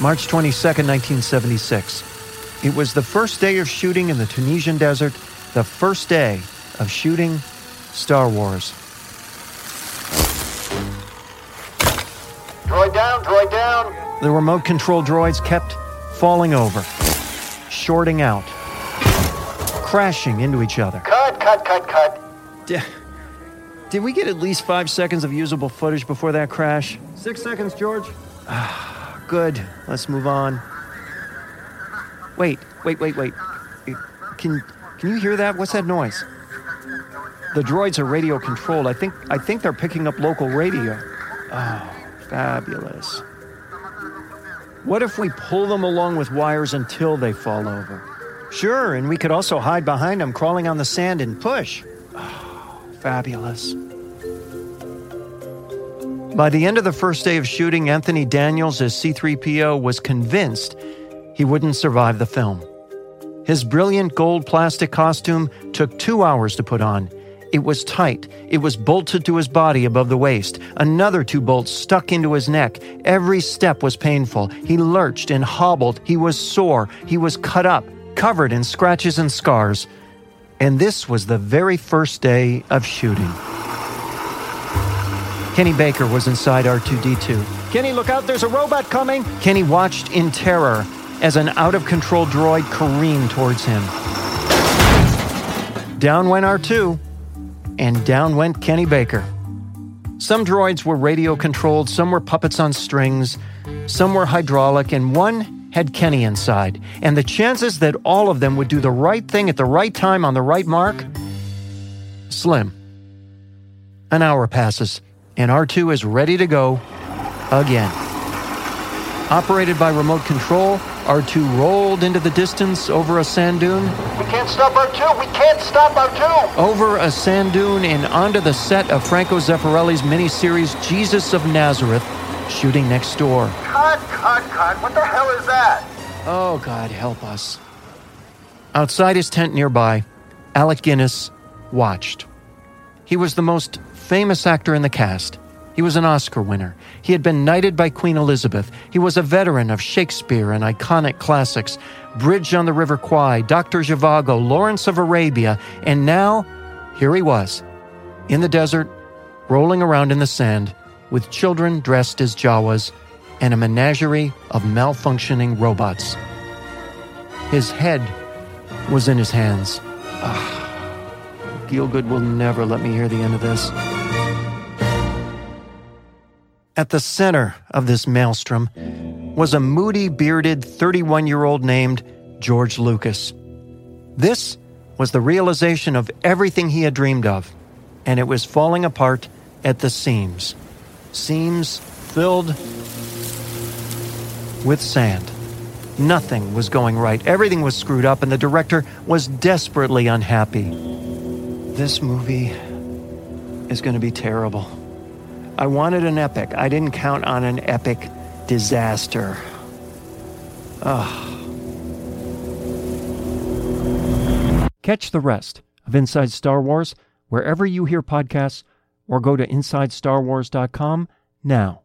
March 22nd, 1976. It was the first day of shooting in the Tunisian desert, the first day of shooting Star Wars. Droid down, droid down. The remote control droids kept falling over, shorting out, crashing into each other. Cut, cut, cut, cut. Did, did we get at least five seconds of usable footage before that crash? Six seconds, George. Ah. Good. Let's move on. Wait, wait, wait, wait. Can can you hear that? What's that noise? The droids are radio controlled. I think I think they're picking up local radio. Oh, fabulous. What if we pull them along with wires until they fall over? Sure, and we could also hide behind them, crawling on the sand and push. Oh, fabulous. By the end of the first day of shooting, Anthony Daniels as C3PO was convinced he wouldn't survive the film. His brilliant gold plastic costume took two hours to put on. It was tight. It was bolted to his body above the waist. Another two bolts stuck into his neck. Every step was painful. He lurched and hobbled. He was sore. He was cut up, covered in scratches and scars. And this was the very first day of shooting. Kenny Baker was inside R2D2. Kenny, look out, there's a robot coming! Kenny watched in terror as an out of control droid careened towards him. Down went R2, and down went Kenny Baker. Some droids were radio controlled, some were puppets on strings, some were hydraulic, and one had Kenny inside. And the chances that all of them would do the right thing at the right time on the right mark? Slim. An hour passes, and R2 is ready to go again. Operated by remote control, R2 rolled into the distance over a sand dune, We can't stop R2. We can't stop R2. over a sand dune, and onto the set of Franco Zeffirelli's miniseries Jesus of Nazareth, shooting next door. Cut, cut, cut. What the hell is that? Oh, God, help us. Outside his tent nearby, Alec Guinness watched. He was the most famous actor in the cast. He was an Oscar winner. He had been knighted by Queen Elizabeth. He was a veteran of Shakespeare and iconic classics Bridge on the River Kwai, Dr. Zhivago, Lawrence of Arabia, and now, here he was, in the desert, rolling around in the sand, with children dressed as Jawas and a menagerie of malfunctioning robots. His head was in his hands. Ah, Gielgud will never let me hear the end of this. At the center of this maelstrom was a moody, bearded 31 year old named George Lucas. This was the realization of everything he had dreamed of, and it was falling apart at the seams. Seams filled with sand. Nothing was going right. Everything was screwed up, and the director was desperately unhappy. This movie is going to be terrible. I wanted an epic. I didn't count on an epic disaster. Ugh. Catch the rest of Inside Star Wars wherever you hear podcasts or go to InsideStarWars.com now.